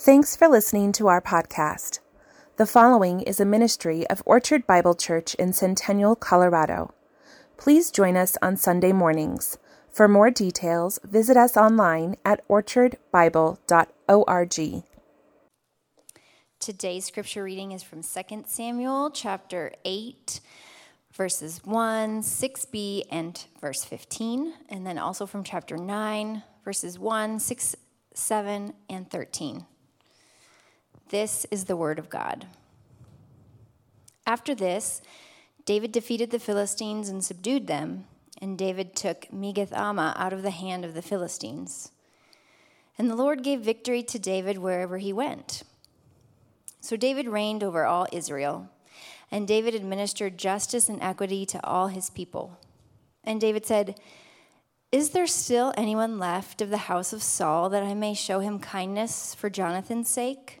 Thanks for listening to our podcast. The following is a ministry of Orchard Bible Church in Centennial, Colorado. Please join us on Sunday mornings. For more details, visit us online at orchardbible.org. Today's scripture reading is from 2 Samuel chapter 8, verses 1, 6b, and verse 15, and then also from chapter 9, verses 1, 6, 7, and 13. This is the word of God. After this, David defeated the Philistines and subdued them, and David took Metheg-ammah out of the hand of the Philistines. And the Lord gave victory to David wherever he went. So David reigned over all Israel, and David administered justice and equity to all his people. And David said, Is there still anyone left of the house of Saul that I may show him kindness for Jonathan's sake?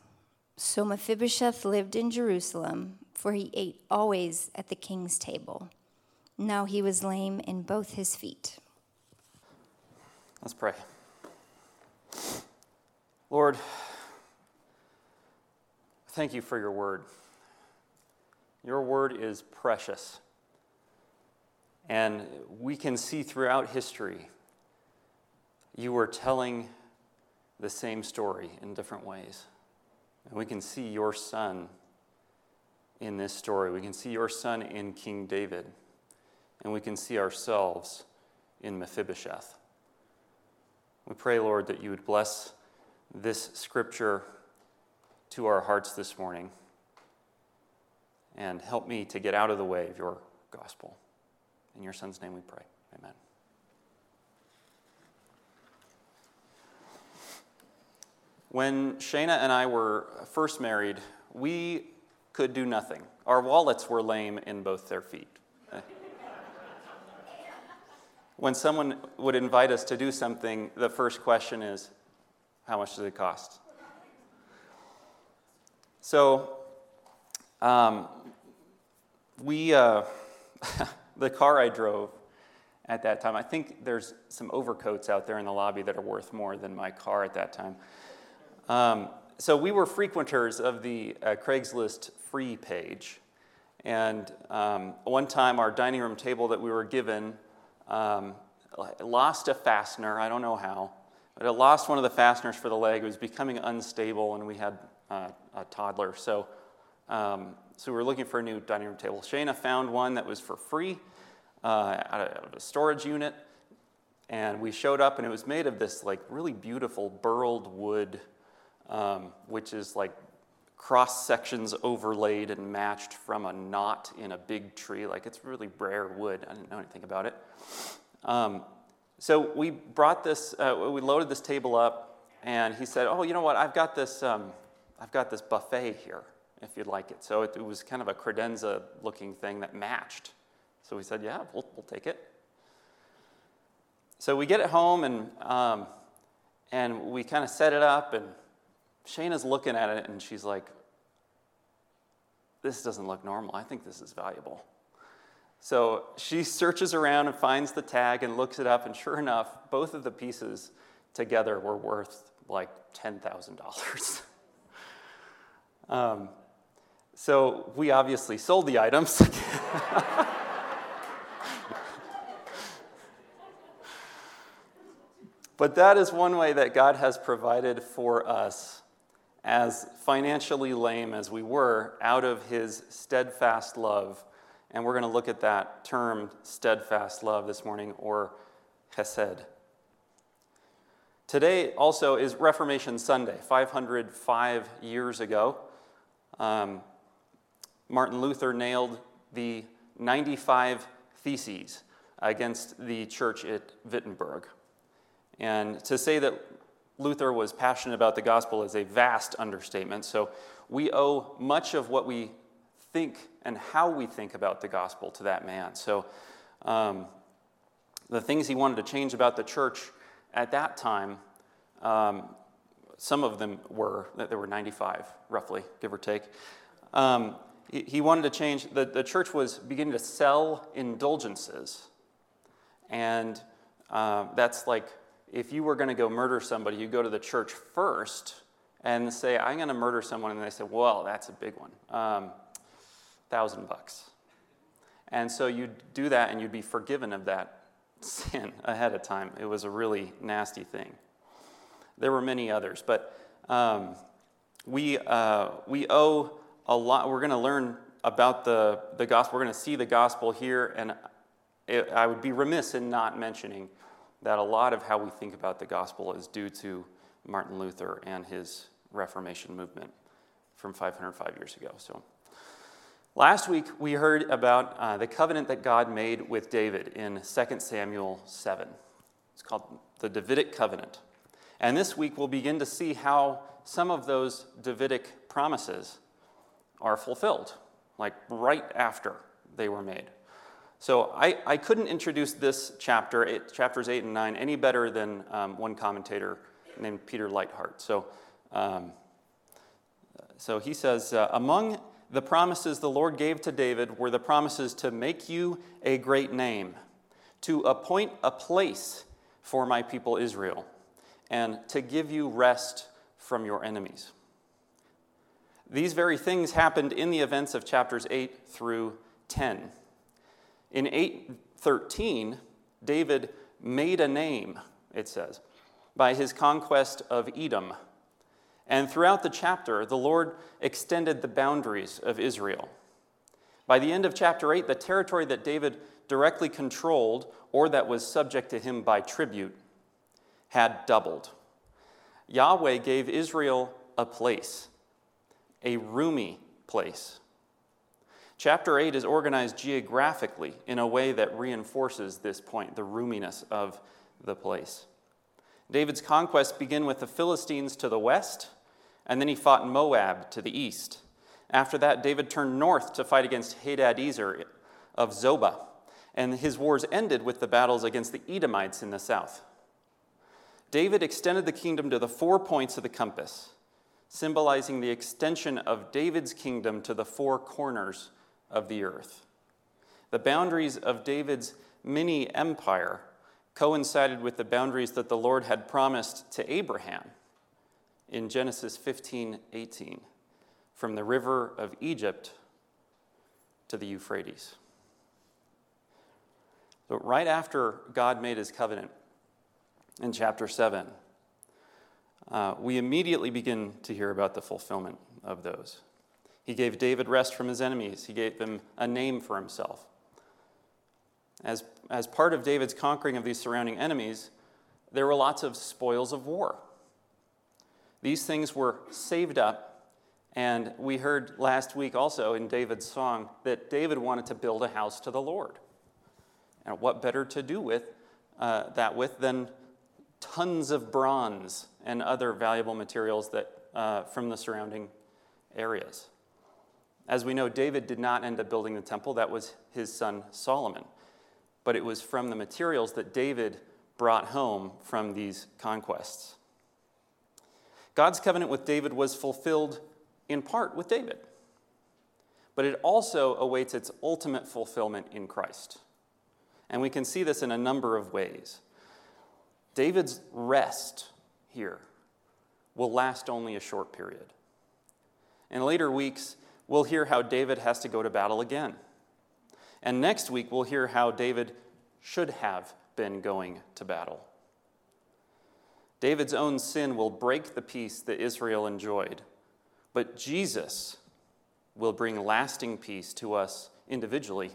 So Mephibosheth lived in Jerusalem, for he ate always at the king's table. Now he was lame in both his feet. Let's pray. Lord, thank you for your word. Your word is precious. And we can see throughout history you were telling the same story in different ways. And we can see your son in this story. We can see your son in King David. And we can see ourselves in Mephibosheth. We pray, Lord, that you would bless this scripture to our hearts this morning and help me to get out of the way of your gospel. In your son's name we pray. Amen. When Shayna and I were first married, we could do nothing. Our wallets were lame in both their feet. when someone would invite us to do something, the first question is, How much does it cost? So, um, we, uh, the car I drove at that time, I think there's some overcoats out there in the lobby that are worth more than my car at that time. Um, so we were frequenters of the uh, Craigslist free page. And um, one time, our dining room table that we were given um, lost a fastener. I don't know how, but it lost one of the fasteners for the leg. It was becoming unstable, and we had uh, a toddler. So, um, so we were looking for a new dining room table. Shayna found one that was for free uh, out of a storage unit. And we showed up, and it was made of this like really beautiful burled wood um, which is like cross sections overlaid and matched from a knot in a big tree. Like it's really rare wood. I didn't know anything about it. Um, so we brought this, uh, we loaded this table up, and he said, "Oh, you know what? I've got this, um, I've got this buffet here, if you'd like it." So it, it was kind of a credenza-looking thing that matched. So we said, "Yeah, we'll, we'll take it." So we get it home, and um, and we kind of set it up, and Shayna's looking at it and she's like, This doesn't look normal. I think this is valuable. So she searches around and finds the tag and looks it up, and sure enough, both of the pieces together were worth like $10,000. um, so we obviously sold the items. but that is one way that God has provided for us as financially lame as we were out of his steadfast love. And we're going to look at that term, steadfast love, this morning, or chesed. Today also is Reformation Sunday, 505 years ago. Um, Martin Luther nailed the 95 Theses against the church at Wittenberg. And to say that Luther was passionate about the gospel is a vast understatement. So we owe much of what we think and how we think about the gospel to that man. So um, the things he wanted to change about the church at that time, um, some of them were, there were 95 roughly, give or take. Um, he, he, wanted to change, the, the church was beginning to sell indulgences. And uh, that's like if you were going to go murder somebody, you go to the church first and say, I'm going to murder someone. And they say, well, that's a big one. Um, thousand bucks. And so you'd do that and you'd be forgiven of that sin ahead of time. It was a really nasty thing. There were many others, but um, we, uh, we owe a lot. We're going to learn about the, the gospel. We're going to see the gospel here, and it, I would be remiss in not mentioning that a lot of how we think about the gospel is due to Martin Luther and his Reformation movement from 505 years ago. So, last week we heard about uh, the covenant that God made with David in 2 Samuel 7. It's called the Davidic covenant. And this week we'll begin to see how some of those Davidic promises are fulfilled, like right after they were made. So I, I couldn't introduce this chapter, eight, chapters 8 and 9, any better than um, one commentator named Peter Leithart. So, um, so he says, uh, Among the promises the Lord gave to David were the promises to make you a great name, to appoint a place for my people Israel, and to give you rest from your enemies. These very things happened in the events of chapters 8 through 10. In 813, David made a name, it says, by his conquest of Edom. And throughout the chapter, the Lord extended the boundaries of Israel. By the end of chapter 8, the territory that David directly controlled or that was subject to him by tribute had doubled. Yahweh gave Israel a place, a roomy place. Chapter 8 is organized geographically in a way that reinforces this point, the roominess of the place. David's conquests begin with the Philistines to the west, and then he fought Moab to the east. After that, David turned north to fight against Hadadezer of Zobah, and his wars ended with the battles against the Edomites in the south. David extended the kingdom to the four points of the compass, symbolizing the extension of David's kingdom to the four corners of the earth. The boundaries of David's mini empire coincided with the boundaries that the Lord had promised to Abraham in Genesis 15 18, from the river of Egypt to the Euphrates. So, right after God made his covenant in chapter 7, uh, we immediately begin to hear about the fulfillment of those. He gave David rest from his enemies, he gave him a name for himself. As, as part of David's conquering of these surrounding enemies, there were lots of spoils of war. These things were saved up, and we heard last week also in David's song that David wanted to build a house to the Lord. And what better to do with uh, that with than tons of bronze and other valuable materials that, uh, from the surrounding areas? As we know, David did not end up building the temple, that was his son Solomon. But it was from the materials that David brought home from these conquests. God's covenant with David was fulfilled in part with David, but it also awaits its ultimate fulfillment in Christ. And we can see this in a number of ways. David's rest here will last only a short period. In later weeks, we'll hear how David has to go to battle again. And next week, we'll hear how David should have been going to battle. David's own sin will break the peace that Israel enjoyed, but Jesus will bring lasting peace to us individually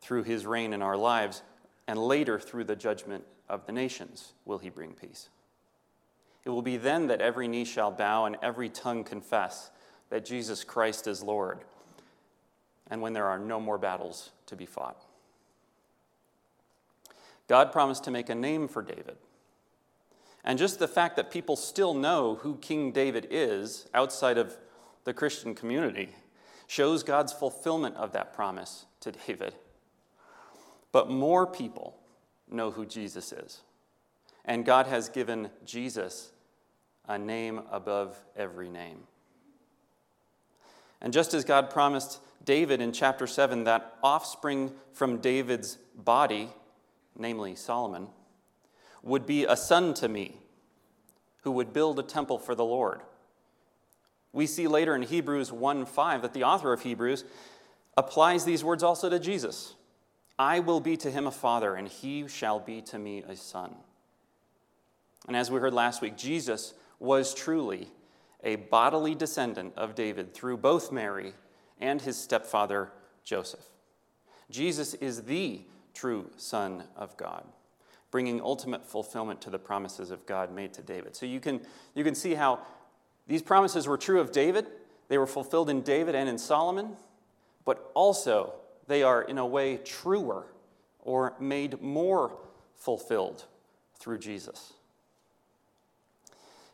through his reign in our lives, and later through the judgment of the nations will he bring peace. It will be then that every knee shall bow and every tongue confess that Jesus Christ is Lord, and when there are no more battles to be fought. God promised to make a name for David, And just the fact that people still know who King David is outside of the Christian community shows God's fulfillment of that promise to David. But more people know who Jesus is. And God has given Jesus a name above every name. And just as God promised David in chapter 7 that offspring from David's body, namely Solomon, would be a son to me who would build a temple for the Lord. We see later in Hebrews 1 5 that the author of Hebrews applies these words also to Jesus I will be to him a father, and he shall be to me a son. And as we heard last week, Jesus was truly a bodily descendant of David through both Mary and his stepfather Joseph. Jesus is the true Son of God, bringing ultimate fulfillment to the promises of God made to David. So you can, you can see how these promises were true of David, they were fulfilled in David and in Solomon, but also they are, in a way, truer or made more fulfilled through Jesus.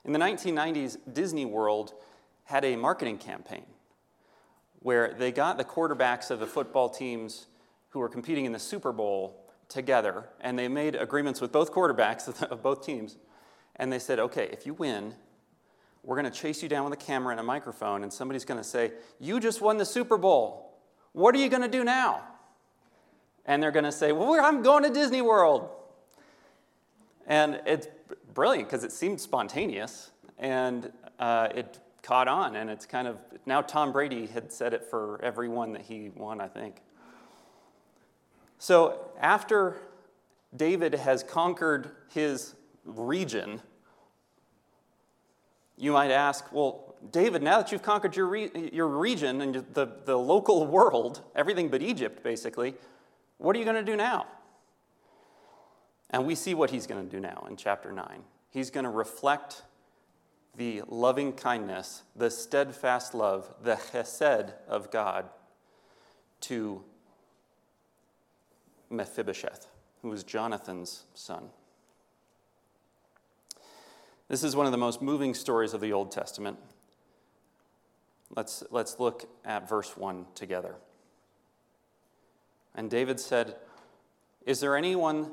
In the 1990s, Disney World had a marketing campaign where they got the quarterbacks of the football teams who were competing in the Super Bowl together, and they made agreements with both quarterbacks of both teams. And they said, okay, if you win, we're going to chase you down with a camera and a microphone, and somebody's going to say, You just won the Super Bowl. What are you going to do now? And they're going to say, Well, I'm going to Disney World. And it's brilliant because it seemed spontaneous and uh, it caught on. And it's kind of now Tom Brady had said it for every one that he won, I think. So after David has conquered his region, you might ask, well, David, now that you've conquered your, re- your region and the, the local world, everything but Egypt, basically, what are you going to do now? And we see what he's going to do now in chapter 9. He's going to reflect the loving kindness, the steadfast love, the chesed of God to Mephibosheth, who was Jonathan's son. This is one of the most moving stories of the Old Testament. Let's, let's look at verse 1 together. And David said, Is there anyone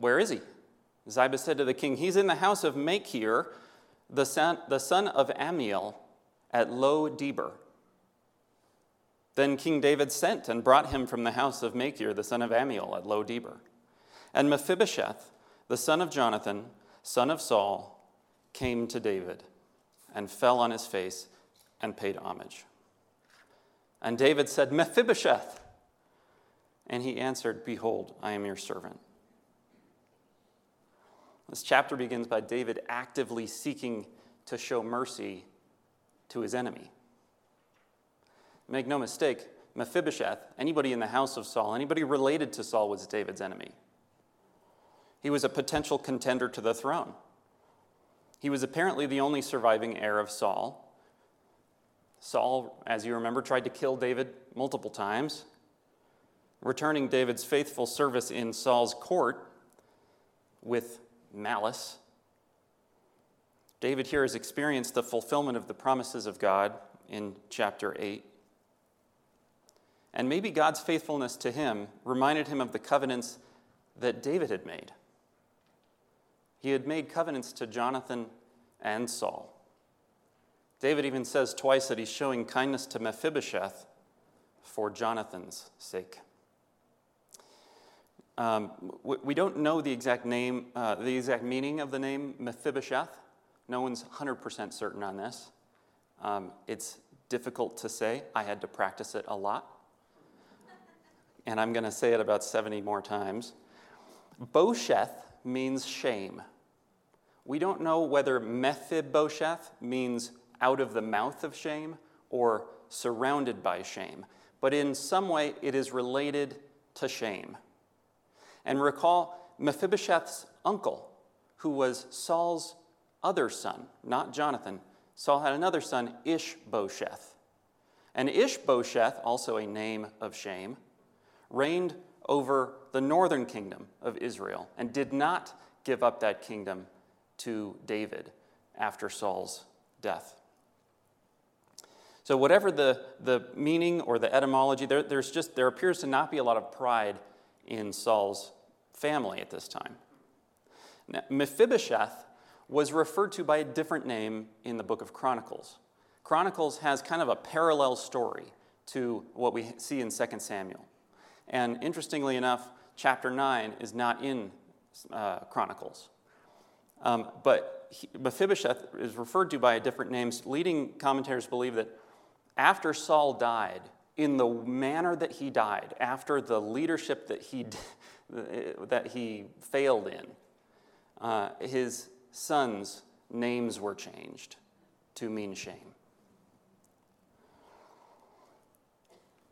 Where is he? Ziba said to the king, He's in the house of Machir, the son, the son of Ammiel, at Lo Debar. Then King David sent and brought him from the house of Machir, the son of Ammiel, at Lo Debar. And Mephibosheth, the son of Jonathan, son of Saul, came to David and fell on his face and paid homage. And David said, Mephibosheth. And he answered, Behold, I am your servant. This chapter begins by David actively seeking to show mercy to his enemy. Make no mistake, Mephibosheth, anybody in the house of Saul, anybody related to Saul was David's enemy. He was a potential contender to the throne. He was apparently the only surviving heir of Saul. Saul, as you remember, tried to kill David multiple times, returning David's faithful service in Saul's court with malice. David here has experienced the fulfillment of the promises of God in chapter 8. And maybe God's faithfulness to him reminded him of the covenants that David had made. He had made covenants to Jonathan and Saul. David even says twice that he's showing kindness to Mephibosheth for Jonathan's sake. Um, we don't know the exact name, uh, the exact meaning of the name Mephibosheth. No one's 100% certain on this. Um, it's difficult to say. I had to practice it a lot. And I'm going to say it about 70 more times. Bosheth means shame, We don't know whether Mephibosheth means out of the mouth of shame or surrounded by shame, but in some way it is related to shame. And recall Mephibosheth's uncle, who was Saul's other son, not Jonathan. Saul had another son, Ishbosheth. And Ishbosheth, also a name of shame, reigned over the northern kingdom of Israel and did not give up that kingdom to David after Saul's death. So, whatever the, the meaning or the etymology, there, there's just, there appears to not be a lot of pride in Saul's family at this time. Now, Mephibosheth was referred to by a different name in the book of Chronicles. Chronicles has kind of a parallel story to what we see in 2 Samuel. And interestingly enough, chapter 9 is not in uh, Chronicles. Um, but he, Mephibosheth is referred to by a different name. Leading commentators believe that after Saul died, in the manner that he died, after the leadership that he, that he failed in, uh, his sons' names were changed to mean shame.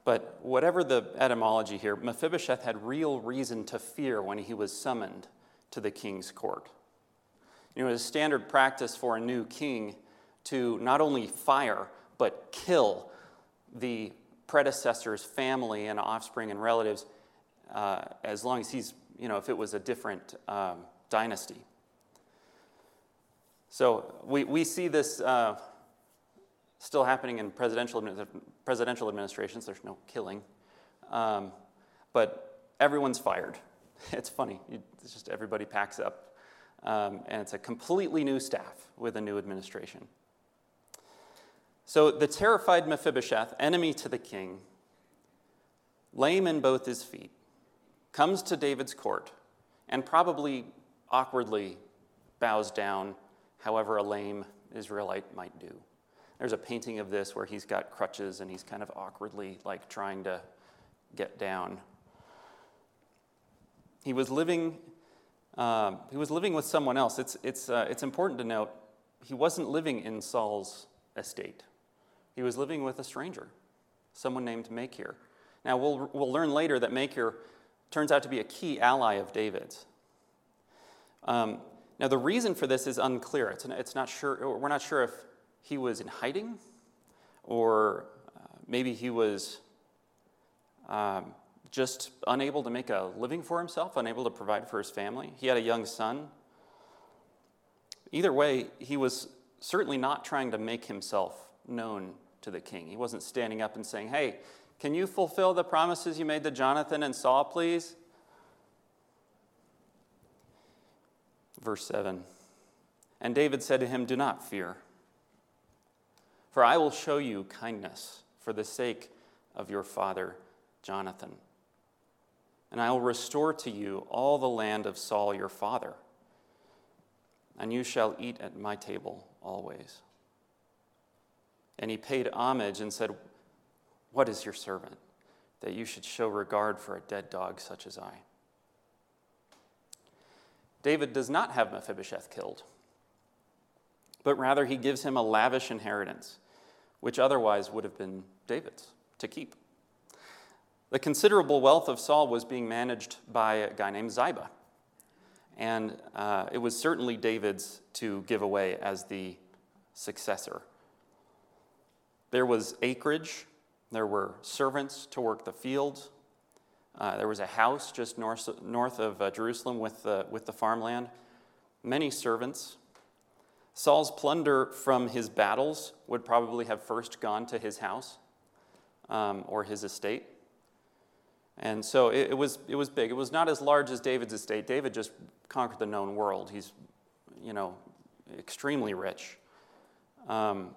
But whatever the etymology here, Mephibosheth had real reason to fear when he was summoned to the king's court. You know, it was standard practice for a new king to not only fire, but kill the predecessor's family and offspring and relatives uh, as long as he's, you know, if it was a different um, dynasty. So we, we see this uh, still happening in presidential, presidential administrations. There's no killing. Um, but everyone's fired. It's funny. It's just everybody packs up. Um, and it's a completely new staff with a new administration. So the terrified Mephibosheth, enemy to the king, lame in both his feet, comes to David's court and probably awkwardly bows down, however a lame Israelite might do. There's a painting of this where he's got crutches and he's kind of awkwardly like trying to get down. He was living. Um, he was living with someone else. It's, it's, uh, it's important to note he wasn't living in Saul's estate. He was living with a stranger, someone named Machir. Now, we'll, we'll learn later that Machir turns out to be a key ally of David's. Um, now, the reason for this is unclear. It's, it's not sure, we're not sure if he was in hiding, or uh, maybe he was um, just unable to make a living for himself, unable to provide for his family. He had a young son. Either way, he was certainly not trying to make himself known to the king. He wasn't standing up and saying, Hey, can you fulfill the promises you made to Jonathan and Saul, please? Verse 7 And David said to him, Do not fear. For I will show you kindness for the sake of your father Jonathan. And I will restore to you all the land of Saul your father, and you shall eat at my table always. And he paid homage and said, What is your servant, that you should show regard for a dead dog such as I? David does not have Mephibosheth killed but rather he gives him a lavish inheritance, which otherwise would have been David's to keep. The considerable wealth of Saul was being managed by a guy named Ziba. And uh, it was certainly David's to give away as the successor. There was acreage, there were servants to work the fields, uh, there was a house just north, north of uh, Jerusalem with the, with the farmland, many servants. Saul's plunder from his battles would probably have first gone to his house um, or his estate. And so it, it, was, it was big. It was not as large as David's estate. David just conquered the known world. He's, you know, extremely rich. Um,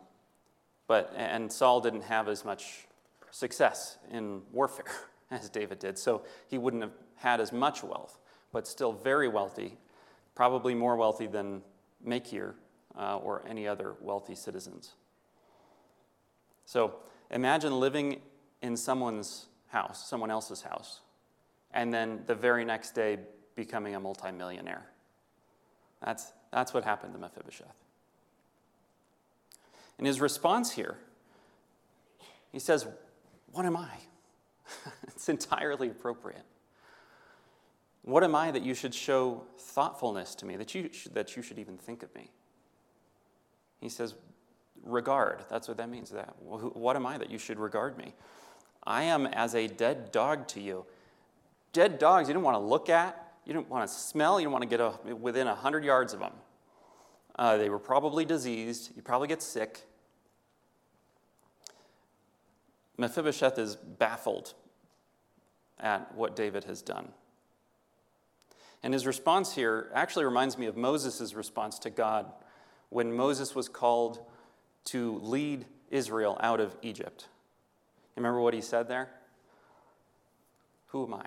but, and Saul didn't have as much success in warfare as David did. So he wouldn't have had as much wealth, but still very wealthy, probably more wealthy than Machir uh, or any other wealthy citizens. So imagine living in someone's house, someone else's house, and then the very next day becoming a multimillionaire. That's, That's what happened to Mephibosheth. In his response here, he says, What am I? it's entirely appropriate. What am I that you should show thoughtfulness to me, that you, that you should even think of me? He says, Regard. That's what that means. That. What am I that you should regard me? I am as a dead dog to you. Dead dogs you don't want to look at, you don't want to smell, you don't want to get a, within 100 yards of them. Uh, they were probably diseased, you probably get sick. Mephibosheth is baffled at what David has done. And his response here actually reminds me of Moses' response to God when Moses was called to lead Israel out of Egypt. Remember what he said there? Who am I?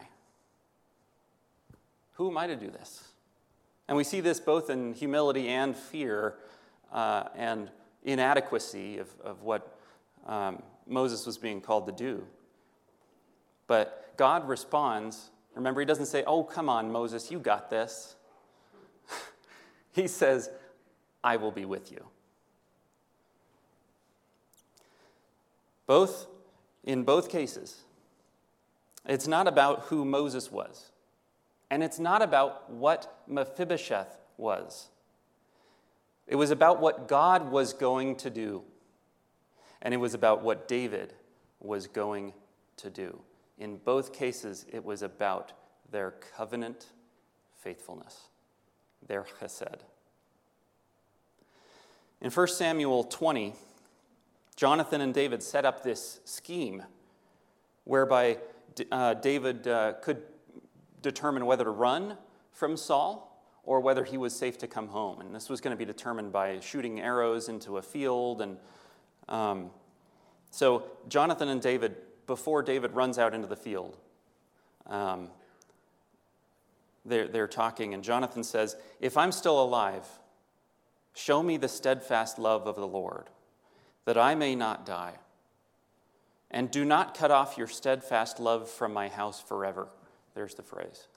Who am I to do this? And we see this both in humility and fear uh, and inadequacy of, of what um, Moses was being called to do. But God responds. Remember, he doesn't say, Oh, come on, Moses, you got this. he says, I will be with you. Both, in both cases, it's not about who Moses was, and it's not about what Mephibosheth was. It was about what God was going to do and it was about what David was going to do. In both cases, it was about their covenant faithfulness, their chesed. In 1 Samuel 20, Jonathan and David set up this scheme whereby uh, David uh, could determine whether to run from Saul or whether he was safe to come home. And this was going to be determined by shooting arrows into a field and um, so, Jonathan and David, before David runs out into the field, um, they're, they're talking, and Jonathan says, If I'm still alive, show me the steadfast love of the Lord, that I may not die. And do not cut off your steadfast love from my house forever. There's the phrase.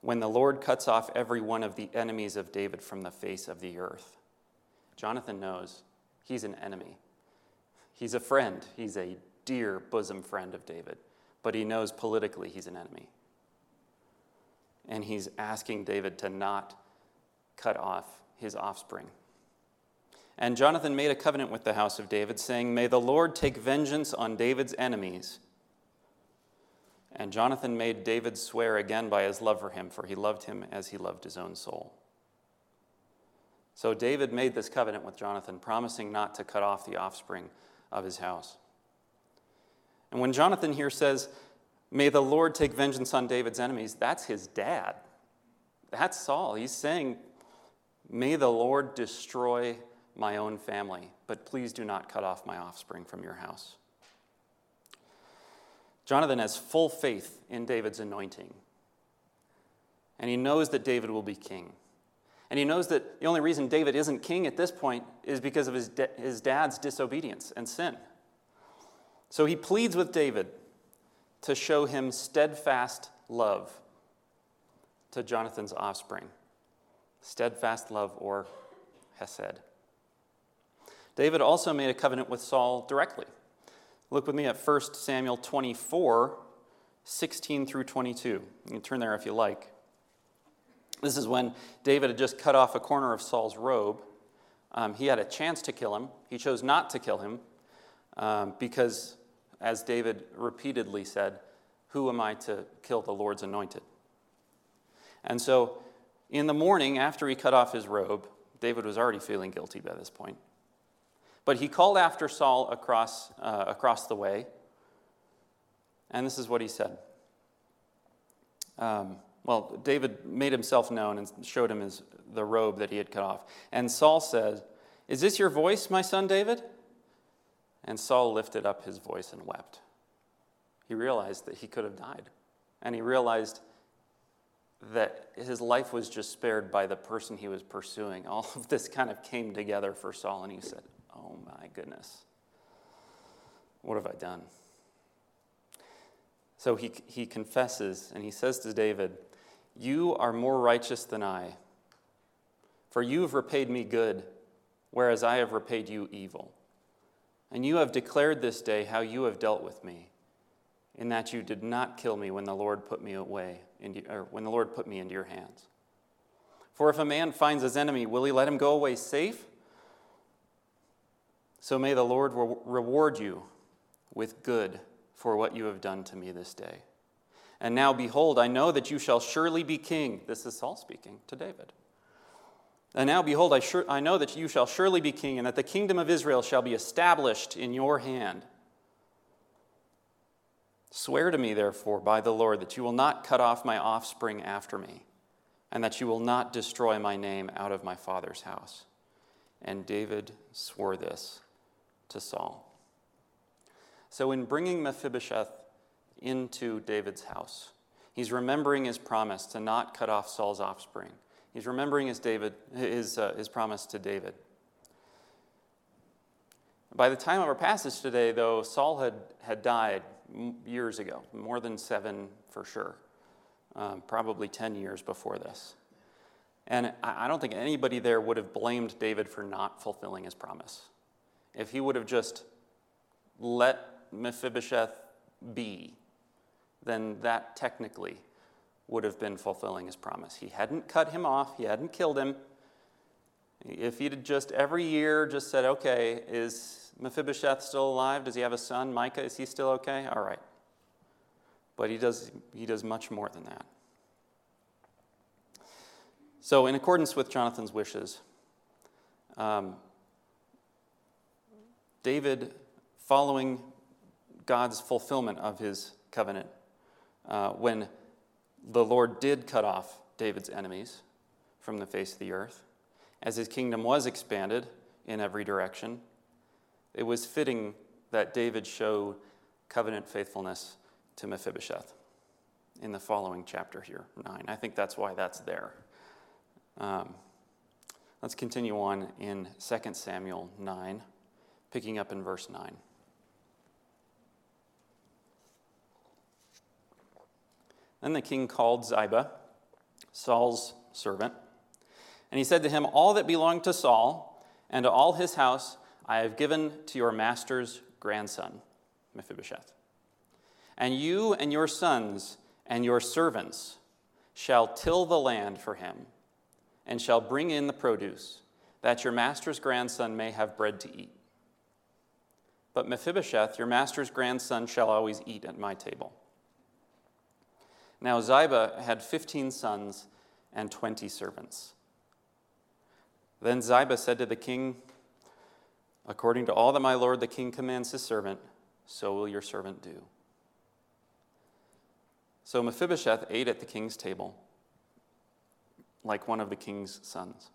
When the Lord cuts off every one of the enemies of David from the face of the earth. Jonathan knows he's an enemy. He's a friend, he's a dear bosom friend of David, but he knows politically he's an enemy. And he's asking David to not cut off his offspring. And Jonathan made a covenant with the house of David, saying, May the Lord take vengeance on David's enemies. And Jonathan made David swear again by his love for him, for he loved him as he loved his own soul. So David made this covenant with Jonathan, promising not to cut off the offspring of his house. And when Jonathan here says, May the Lord take vengeance on David's enemies, that's his dad. That's Saul. He's saying, May the Lord destroy my own family, but please do not cut off my offspring from your house. Jonathan has full faith in David's anointing. And he knows that David will be king. And he knows that the only reason David isn't king at this point is because of his, de- his dad's disobedience and sin. So he pleads with David to show him steadfast love to Jonathan's offspring. Steadfast love or hesed. David also made a covenant with Saul directly. Look with me at 1 Samuel 24, 16 through 22. You can turn there if you like. This is when David had just cut off a corner of Saul's robe. Um, he had a chance to kill him. He chose not to kill him um, because, as David repeatedly said, Who am I to kill the Lord's anointed? And so, in the morning, after he cut off his robe, David was already feeling guilty by this point. But he called after Saul across, uh, across the way, and this is what he said. Um, well, David made himself known and showed him his, the robe that he had cut off. And Saul said, Is this your voice, my son David? And Saul lifted up his voice and wept. He realized that he could have died. And he realized that his life was just spared by the person he was pursuing. All of this kind of came together for Saul, and he said, Oh my goodness, what have I done? So he, he confesses and he says to David, you are more righteous than I, For you have repaid me good, whereas I have repaid you evil. And you have declared this day how you have dealt with me, in that you did not kill me when the Lord put me away, or when the Lord put me into your hands. For if a man finds his enemy, will he let him go away safe? So may the Lord reward you with good for what you have done to me this day. And now, behold, I know that you shall surely be king. This is Saul speaking to David. And now, behold, I, sure, I know that you shall surely be king, and that the kingdom of Israel shall be established in your hand. Swear to me, therefore, by the Lord, that you will not cut off my offspring after me, and that you will not destroy my name out of my father's house. And David swore this to Saul. So, in bringing Mephibosheth into David's house, he's remembering his promise to not cut off Saul's offspring. He's remembering his, David, his, uh, his promise to David. By the time of our passage today, though, Saul had, had died years ago, more than seven for sure, um, probably 10 years before this. And I don't think anybody there would have blamed David for not fulfilling his promise. If he would have just let Mephibosheth be, then that technically would have been fulfilling his promise. He hadn't cut him off, he hadn't killed him. If he'd just every year just said, okay, is Mephibosheth still alive? Does he have a son? Micah, is he still okay? All right. But he does, he does much more than that. So, in accordance with Jonathan's wishes, um, David, following God's fulfillment of his covenant, uh, when the Lord did cut off David's enemies from the face of the earth, as his kingdom was expanded in every direction, it was fitting that David show covenant faithfulness to Mephibosheth in the following chapter here, 9. I think that's why that's there. Um, let's continue on in 2 Samuel 9, picking up in verse 9. Then the king called Ziba, Saul's servant, and he said to him, All that belonged to Saul and to all his house I have given to your master's grandson, Mephibosheth. And you and your sons and your servants shall till the land for him and shall bring in the produce, that your master's grandson may have bread to eat. But Mephibosheth, your master's grandson, shall always eat at my table. Now Ziba had fifteen sons and twenty servants. Then Ziba said to the king, According to all that my lord the king commands his servant, so will your servant do. So Mephibosheth ate at the king's table like one of the king's sons.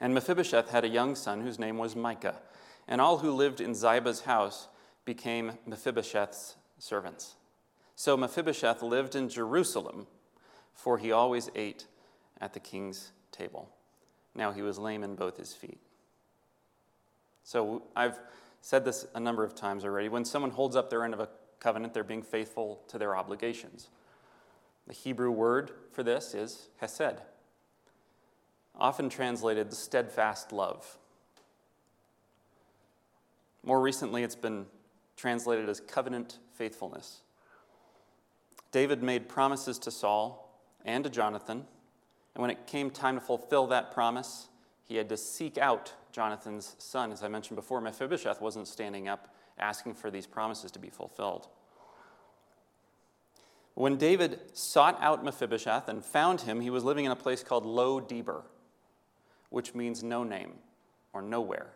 And Mephibosheth had a young son whose name was Micah, and all who lived in Ziba's house became Mephibosheth's servants. So Mephibosheth lived in Jerusalem, for he always ate at the king's table. Now he was lame in both his feet. So I've said this a number of times already. When someone holds up their end of a covenant, they're being faithful to their obligations. The Hebrew word for this is hesed, often translated steadfast love. More recently, it's been translated as covenant faithfulness. David made promises to Saul and to Jonathan, and when it came time to fulfill that promise, he had to seek out Jonathan's son. As I mentioned before, Mephibosheth wasn't standing up asking for these promises to be fulfilled. When David sought out Mephibosheth and found him, he was living in a place called Lo Debar, which means no name or nowhere.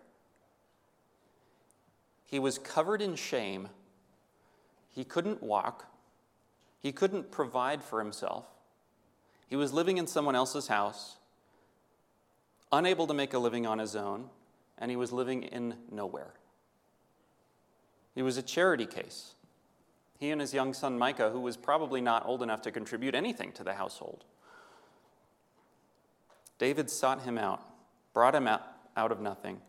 He was covered in shame. He couldn't walk. He couldn't provide for himself. He was living in someone else's house, unable to make a living on his own, and he was living in nowhere. He was a charity case. He and his young son Micah, who was probably not old enough to contribute anything to the household. David sought him out, brought him out, out of nothing.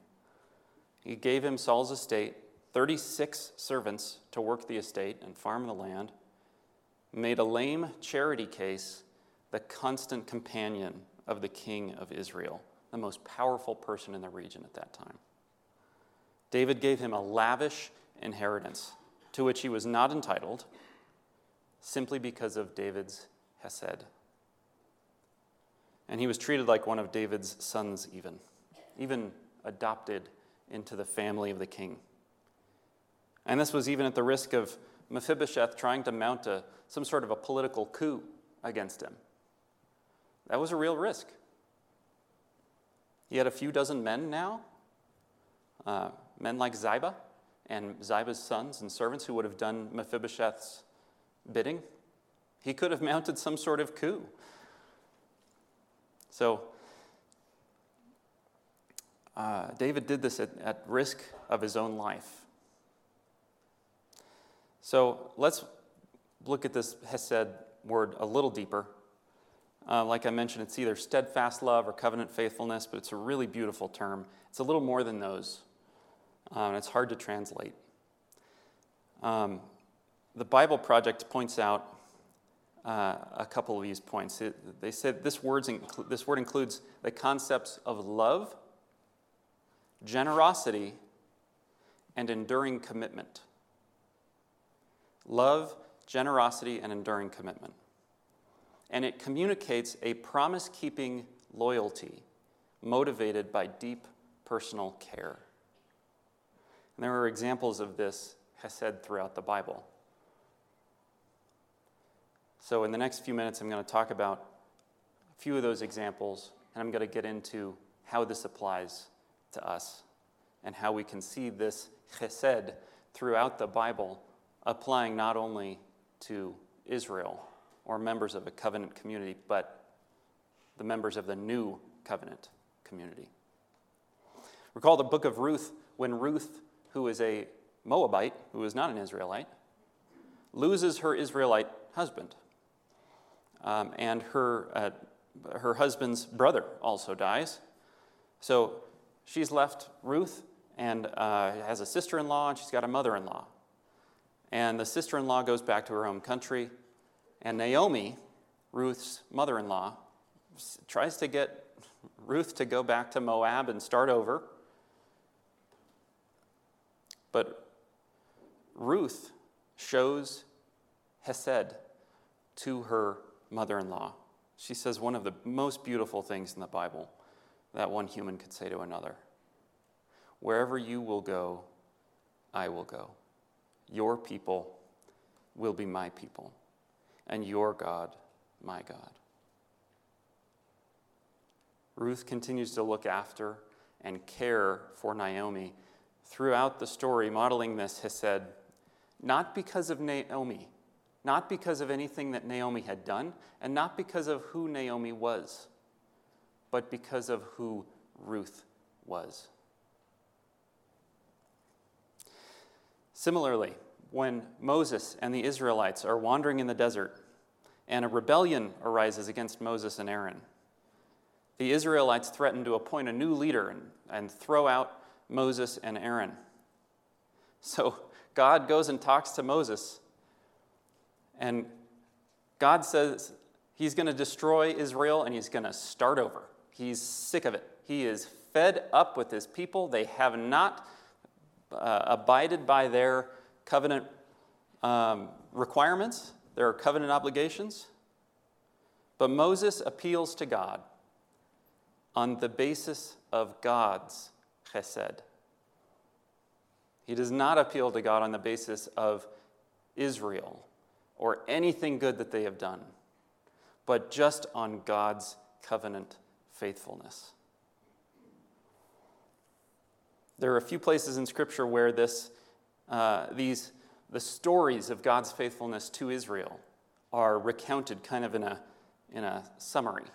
He gave him Saul's estate, 36 servants to work the estate and farm the land, made a lame charity case the constant companion of the king of Israel, the most powerful person in the region at that time. David gave him a lavish inheritance to which he was not entitled simply because of David's Hesed. And he was treated like one of David's sons, even, even adopted into the family of the king. And this was even at the risk of Mephibosheth trying to mount a, some sort of a political coup against him. That was a real risk. He had a few dozen men now, uh, men like Ziba and Ziba's sons and servants who would have done Mephibosheth's bidding. He could have mounted some sort of coup. So, uh, David did this at, at risk of his own life. So, let's look at this Hesed word a little deeper. Uh, like I mentioned, it's either steadfast love or covenant faithfulness, but it's a really beautiful term. It's a little more than those, um, and it's hard to translate. Um, the Bible Project points out uh, a couple of these points. It, they said this, words inclu- this word includes the concepts of love, generosity, and enduring commitment. Love, generosity, and enduring commitment and it communicates a promise keeping loyalty motivated by deep personal care. And there are examples of this Hesed throughout the Bible. So, in the next few minutes, I'm going to talk about a few of those examples, and I'm going to get into how this applies to us and how we can see this chesed throughout the Bible applying not only to Israel or members of a covenant community, but the members of the new covenant community. Recall the book of Ruth when Ruth, who is a Moabite, who is not an Israelite, loses her Israelite husband. Um, and her, uh, her husband's brother also dies. So she's left Ruth and uh, has a sister in law, and she's got a mother in law. And the sister in law goes back to her home country, and Naomi, Ruth's mother in law, tries to get Ruth to go back to Moab and start over. But Ruth shows Hesed to her mother in law. She says one of the most beautiful things in the Bible that one human could say to another Wherever you will go, I will go. Your people will be my people and your God, my God. Ruth continues to look after and care for Naomi throughout the story, modeling this, Hesed, not because of Naomi, not because of anything that Naomi had done, and not because of who Naomi was, but because of who Ruth was. Similarly, when Moses and the Israelites are wandering in the desert and a rebellion arises against Moses and Aaron. The Israelites threaten to appoint a new leader and, and throw out Moses and Aaron. So God goes and talks to Moses, and God says he's going to destroy Israel and he's going to start over. He's sick of it. He is fed up with his people. They have not uh, abided by their covenant um, requirements, there are covenant obligations. But Moses appeals to God on the basis of God's chesed. He does not appeal to God on the basis of Israel or anything good that they have done, but just on God's covenant faithfulness. There are a few places in Scripture where this, uh, these the stories of God's faithfulness to Israel are recounted kind of in a, in a summary.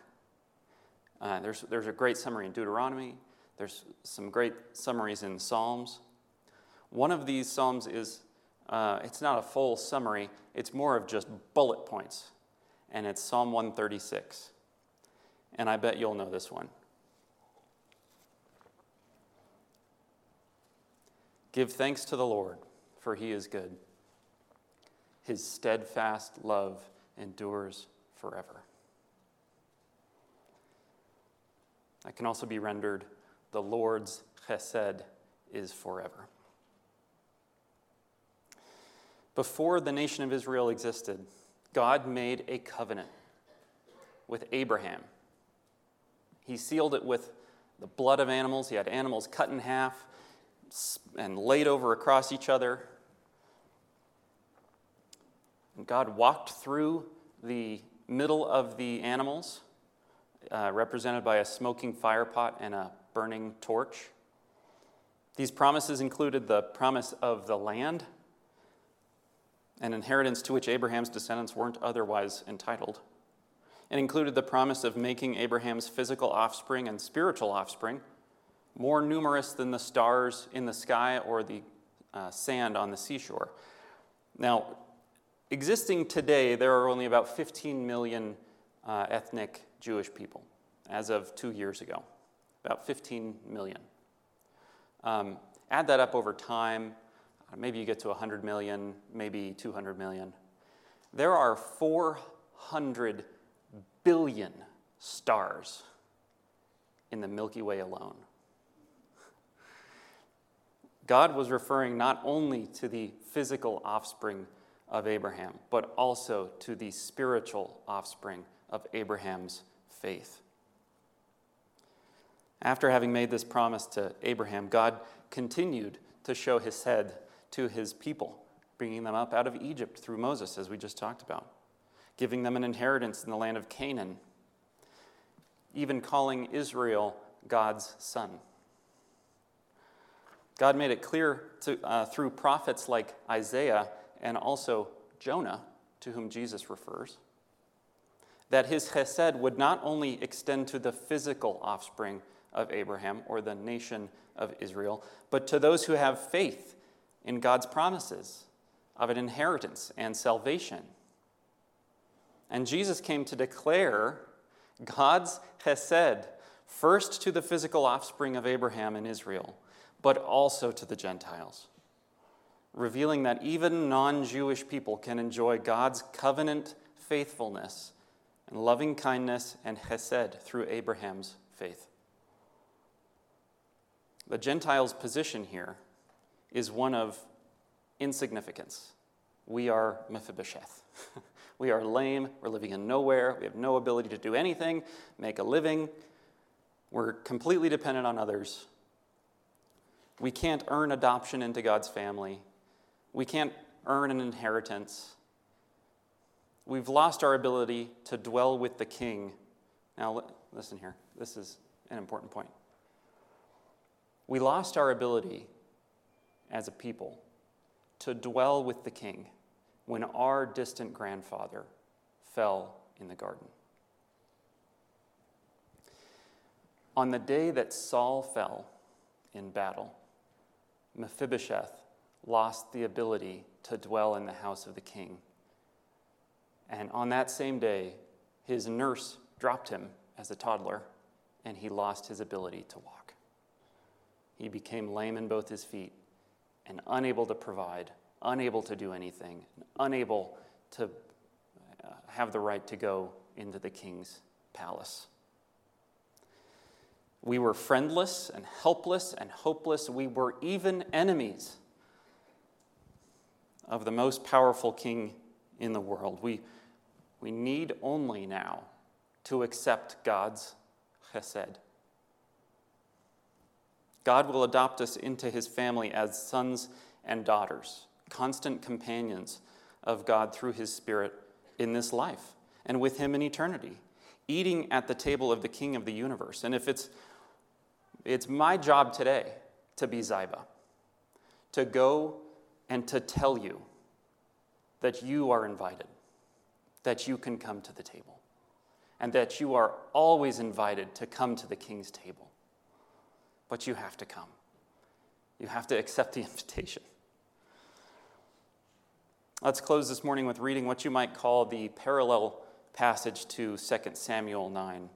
Uh, there's, there's a great summary in Deuteronomy, there's some great summaries in Psalms. One of these Psalms is, uh, it's not a full summary, it's more of just bullet points, and it's Psalm 136. And I bet you'll know this one. Give thanks to the Lord for he is good. His steadfast love endures forever. That can also be rendered, the Lord's chesed is forever. Before the nation of Israel existed, God made a covenant with Abraham. He sealed it with the blood of animals. He had animals cut in half and laid over across each other. And God walked through the middle of the animals, uh, represented by a smoking fire pot and a burning torch. These promises included the promise of the land, an inheritance to which Abraham's descendants weren't otherwise entitled. It included the promise of making Abraham's physical offspring and spiritual offspring more numerous than the stars in the sky or the uh, sand on the seashore. Now, existing today, there are only about 15 million uh, ethnic Jewish people as of two years ago. About 15 million. Um, add that up over time, uh, maybe you get to 100 million, maybe 200 million. There are 400 billion stars in the Milky Way alone. God was referring not only to the physical offspring of Abraham, but also to the spiritual offspring of Abraham's faith. After having made this promise to Abraham, God continued to show hesed to his people, bringing them up out of Egypt through Moses, as we just talked about, giving them an inheritance in the land of Canaan, even calling Israel God's son. God made it clear to, uh, through prophets like Isaiah and also Jonah, to whom Jesus refers, that his chesed would not only extend to the physical offspring of Abraham or the nation of Israel, but to those who have faith in God's promises of an inheritance and salvation. And Jesus came to declare God's chesed first to the physical offspring of Abraham in Israel but also to the Gentiles, revealing that even non Jewish people can enjoy God's covenant faithfulness and loving kindness and chesed through Abraham's faith. The Gentiles' position here is one of insignificance. We are Mephibosheth. we are lame. We're living in nowhere. We have no ability to do anything, make a living. We're completely dependent on others. We can't earn adoption into God's family. We can't earn an inheritance. We've lost our ability to dwell with the king. Now, listen here. This is an important point. We lost our ability as a people to dwell with the king when our distant grandfather fell in the garden. On the day that Saul fell in battle, Mephibosheth lost the ability to dwell in the house of the king. And on that same day, his nurse dropped him as a toddler, and he lost his ability to walk. He became lame in both his feet and unable to provide, unable to do anything, unable to uh, have the right to go into the king's palace. We were friendless and helpless and hopeless. We were even enemies of the most powerful king in the world. We, we need only now to accept God's chesed. God will adopt us into his family as sons and daughters, constant companions of God through his Spirit in this life and with him in eternity, eating at the table of the King of the universe. And if it's it's my job today to be Ziba, to go and to tell you that you are invited, that you can come to the table, and that you are always invited to come to the king's table. But you have to come, you have to accept the invitation. Let's close this morning with reading what you might call the parallel passage to 2 Samuel 9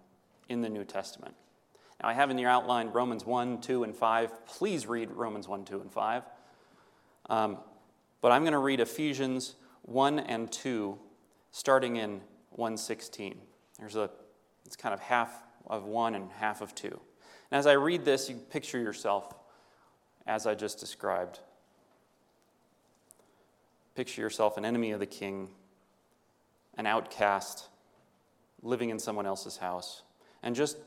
in the New Testament. Now, I have in your outline Romans 1, 2, and 5. Please read Romans 1, 2, and 5. Um, but I'm going to read Ephesians 1 and 2, starting in 116. There's a, it's kind of half of one and half of two. And as I read this, you picture yourself as I just described. Picture yourself an enemy of the king, an outcast, living in someone else's house. And just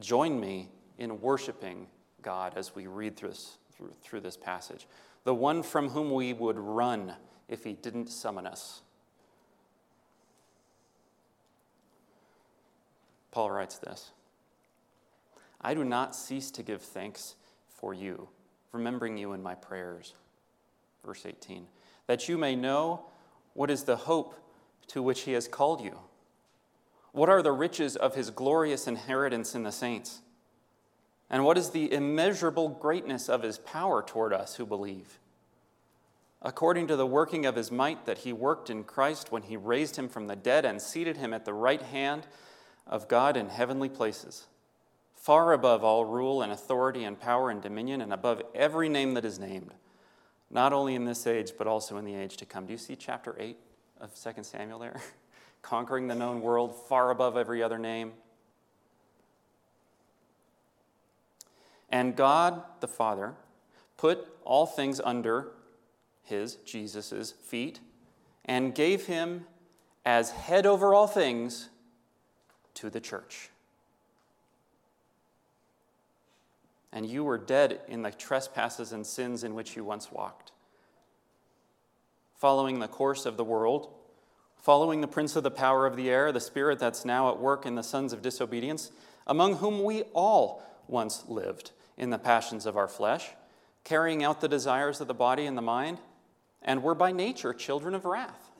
join me in worshiping God as we read through this, through, through this passage. The one from whom we would run if he didn't summon us. Paul writes this I do not cease to give thanks for you, remembering you in my prayers. Verse 18, that you may know what is the hope to which he has called you. What are the riches of his glorious inheritance in the saints? And what is the immeasurable greatness of his power toward us who believe? According to the working of his might that he worked in Christ when he raised him from the dead and seated him at the right hand of God in heavenly places, far above all rule and authority and power and dominion, and above every name that is named, not only in this age, but also in the age to come. Do you see chapter 8 of 2 Samuel there? Conquering the known world far above every other name. And God the Father put all things under his, Jesus' feet, and gave him as head over all things to the church. And you were dead in the trespasses and sins in which you once walked, following the course of the world, following the prince of the power of the air, the spirit that's now at work in the sons of disobedience, among whom we all once lived in the passions of our flesh, carrying out the desires of the body and the mind, and were by nature children of wrath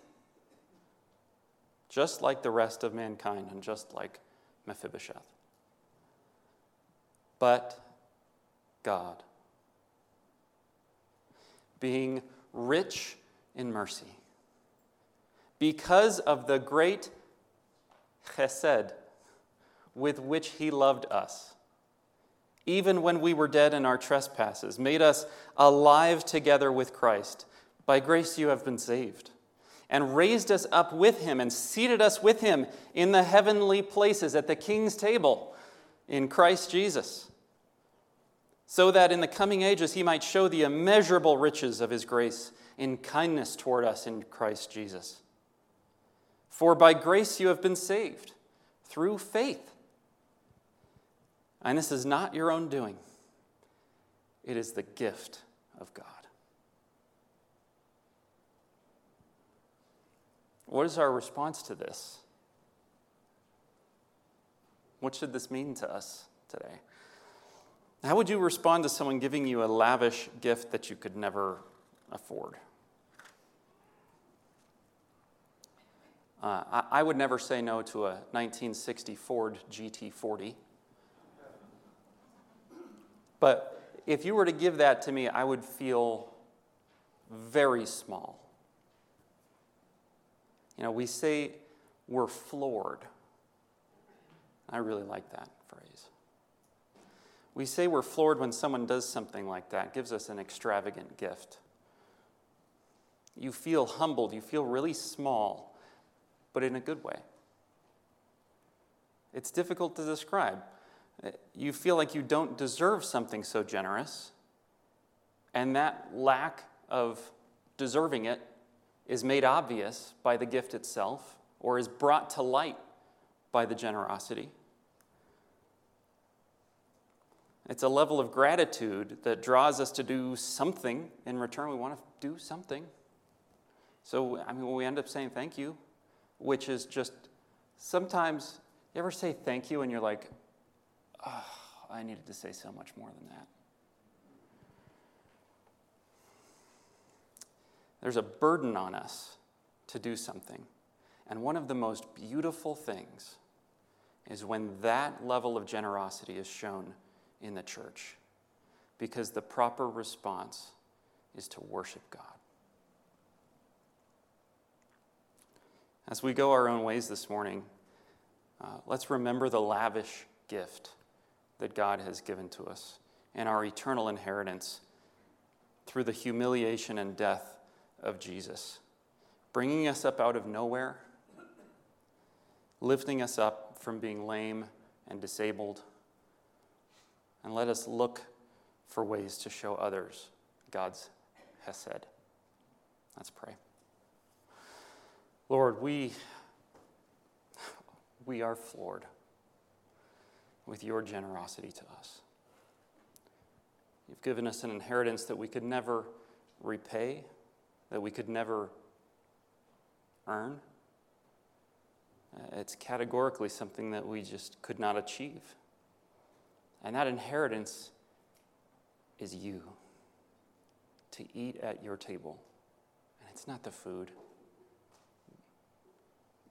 just like the rest of mankind and just like Mephibosheth. But God, being rich in mercy, because of the great chesed with which he loved us, even when we were dead in our trespasses, made us alive together with Christ. By grace you have been saved and raised us up with him and seated us with him in the heavenly places at the king's table in Christ Jesus, so that in the coming ages he might show the immeasurable riches of his grace in kindness toward us in Christ Jesus. For by grace you have been saved through faith. And this is not your own doing, it is the gift of God. What is our response to this? What should this mean to us today? How would you respond to someone giving you a lavish gift that you could never afford? Uh, I, I would never say no to a 1960 Ford GT40. But if you were to give that to me, I would feel very small. You know, we say we're floored. I really like that phrase. We say we're floored when someone does something like that, gives us an extravagant gift. You feel humbled, you feel really small, but in a good way. It's difficult to describe. You feel like you don't deserve something so generous, and that lack of deserving it is made obvious by the gift itself or is brought to light by the generosity. It's a level of gratitude that draws us to do something in return. We want to do something. So, I mean, we end up saying thank you, which is just sometimes, you ever say thank you and you're like, oh, I needed to say so much more than that. There's a burden on us to do something. And one of the most beautiful things is when that level of generosity is shown in the church, because the proper response is to worship God. As we go our own ways this morning, uh, let's remember the lavish gift that God has given to us and our eternal inheritance through the humiliation and death of Jesus, bringing us up out of nowhere, lifting us up from being lame and disabled. And let us look for ways to show others God's Hesed. Let's pray. Lord, we, we are floored with your generosity to us. You've given us an inheritance that we could never repay, that we could never earn. It's categorically something that we just could not achieve. And that inheritance is you to eat at your table. And it's not the food,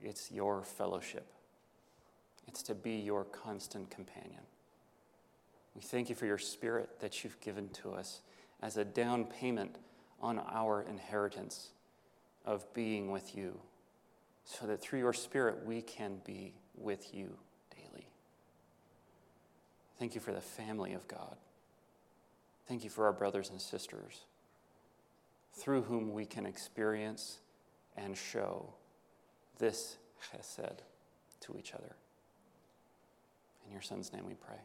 it's your fellowship, it's to be your constant companion. We thank you for your spirit that you've given to us as a down payment on our inheritance of being with you, so that through your spirit we can be with you daily. Thank you for the family of God. Thank you for our brothers and sisters through whom we can experience and show this chesed to each other. In your son's name we pray.